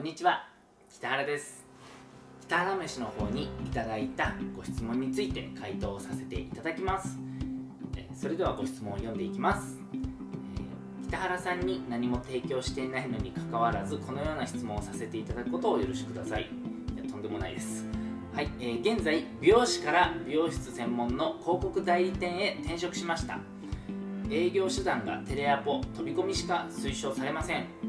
こんにちは北原です。北原飯の方にいただいたご質問について回答させていただきます。それではご質問を読んでいきます。北原さんに何も提供していないのにかかわらずこのような質問をさせていただくことをお許しください。いやとんでもないです。はい、えー、現在美容師から美容室専門の広告代理店へ転職しました。営業手段がテレアポ飛び込みしか推奨されません。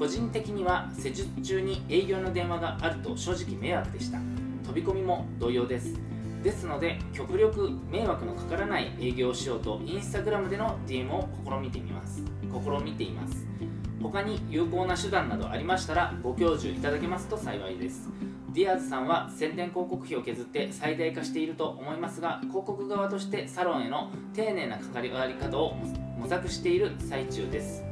個人的には施術中に営業の電話があると正直迷惑でした。飛び込みも同様です。ですので極力迷惑のかからない営業をしようとインスタグラムでの DM を試みてみます。試みています。他に有効な手段などありましたらご教授いただけますと幸いです。ディアーズさんは宣伝広告費を削って最大化していると思いますが広告側としてサロンへの丁寧な関わり方を模索している最中です、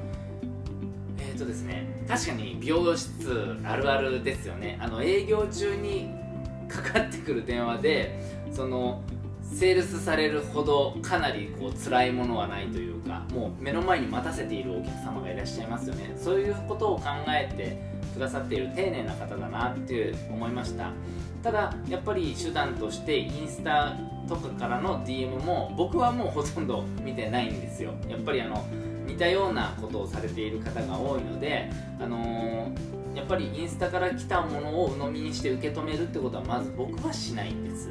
とですね。確かに美容室あるあるですよね。あの営業中にかかってくる電話でそのセールスされるほどかなりこう辛いものはないというかもう目の前に待たせているお客様がいらっしゃいますよね。そういうことを考えてくださっている丁寧な方だなって思いました。ただやっぱり手段としてインスタとかからの DM も僕はもうほとんど見てないんですよ。やっぱりあの似たようなことをされている方が多いのであのー、やっぱりインスタから来たものを鵜呑みにして受け止めるってことはまず僕はしないんです。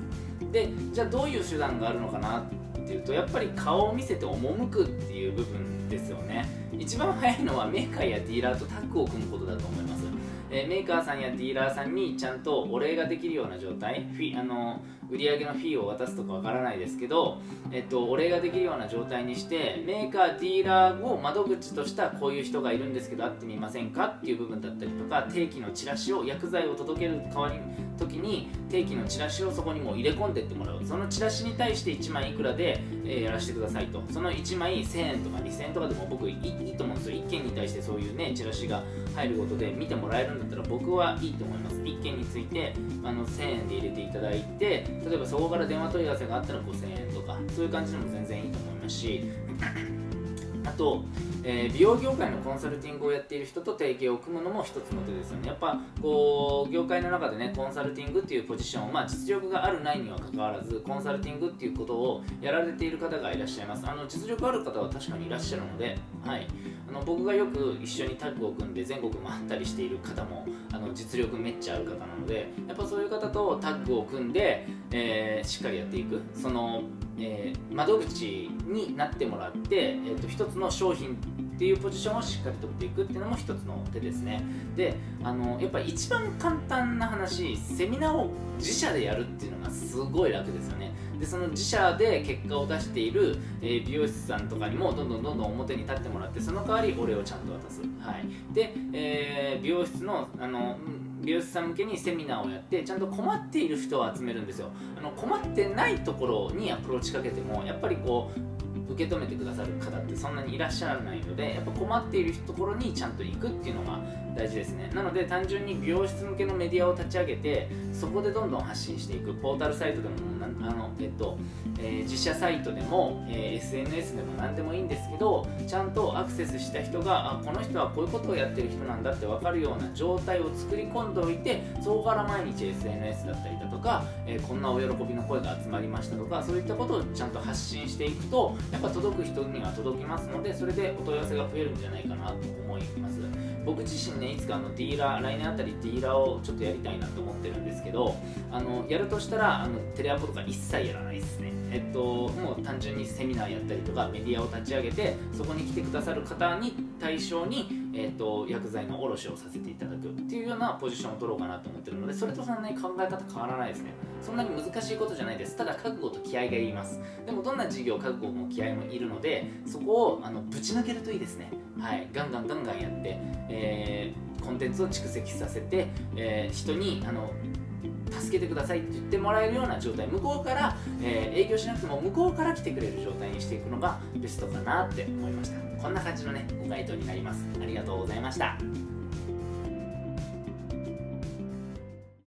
でじゃあどういう手段があるのかなっていうとやっぱり顔を見せて赴くっていう部分ですよね。一番早いのはメーカーやディーラーとタッグを組むことだと思います、え、メーカーさんやディーラーさんにちゃんとお礼ができるような状態フィあの売上のフィーを渡すとかわからないですけど、えっと、お礼ができるような状態にしてメーカーディーラーを窓口としたこういう人がいるんですけど会ってみませんかっていう部分だったりとか定期のチラシを薬剤を届ける代わり時に定期のチラシをそこにも入れ込んでってもらう。そのチラシに対して1枚いくらで、えー、やらせてくださいと。その1枚1000円とか2000円とかでも僕いいと思うんですよ。1件に対してそういうねチラシが入ることで見てもらえるんだったら僕はいいと思います。1件についてあの1000円で入れていただいて例えばそこから電話問い合わせがあったら5000円とかそういう感じでも全然いいと思いますしあと、えー、美容業界のコンサルティングをやっている人と提携を組むのも一つの手ですよね。やっぱこう業界の中でねコンサルティングっていうポジションを、まあ、実力があるないにはかかわらずコンサルティングっていうことをやられている方がいらっしゃいます。あの実力ある方は確かにいらっしゃるので、はい、あの僕がよく一緒にタッグを組んで全国回ったりしている方もあの実力めっちゃある方なのでやっぱそういう方とタッグを組んで、えー、しっかりやっていく。その、えー、窓口になってもらって、えーと、一つの商品っていうポジションをしっかり取っていくっていうのも一つの手ですね。であのやっぱり一番簡単な話セミナーを自社でやるっていうのがすごい楽ですよね。でその自社で結果を出している、え、美容師さんとかにもどんどんどんどん表に立ってもらってその代わりお礼をちゃんと渡す、はい、で、えー、美容室のあの美容師さん向けにセミナーをやってちゃんと困っている人を集めるんですよ。あの困ってないところにアプローチかけてもやっぱりこう受け止めてくださる方ってそんなにいらっしゃらないのでやっぱ困っているところにちゃんと行くっていうのが大事ですね。なので単純に美容室向けのメディアを立ち上げてそこでどんどん発信していく。ポータルサイトでもあの、えっとえー、自社サイトでも、えー、SNS でも何でもいいんですけどちゃんとアクセスした人があこの人はこういうことをやってる人なんだって分かるような状態を作り込んでおいてそこから毎日 SNS だったりだとか、えー、こんなお喜びの声が集まりましたとかそういったことをちゃんと発信していくとっぱ届く人には届きますのでそれでお問い合わせが増えるんじゃないかなと思います。僕自身ねいつかあのディーラー来年あたりディーラーをちょっとやりたいなと思ってるんですけどあのやるとしたらあのテレアポとか一切やらないですね。えっともう単純にセミナーやったりとかメディアを立ち上げてそこに来てくださる方に対象に、えっと、薬剤の卸をさせていただくっていうようなポジションを取ろうかなと思ってるのでそれとそんなに考え方変わらないですね。そんなに難しいことじゃないです。ただ覚悟と気合がいります。でもどんな事業覚悟も気合もいるのでそこをあのぶち抜けるといいですね。はい。ガンガンガンガンやって、えー、コンテンツを蓄積させて、えー、人にあの助けてくださいって言ってもらえるような状態向こうから、えー、営業しなくても向こうから来てくれる状態にしていくのがベストかなって思いました。こんな感じのねご回答になります。ありがとうございました。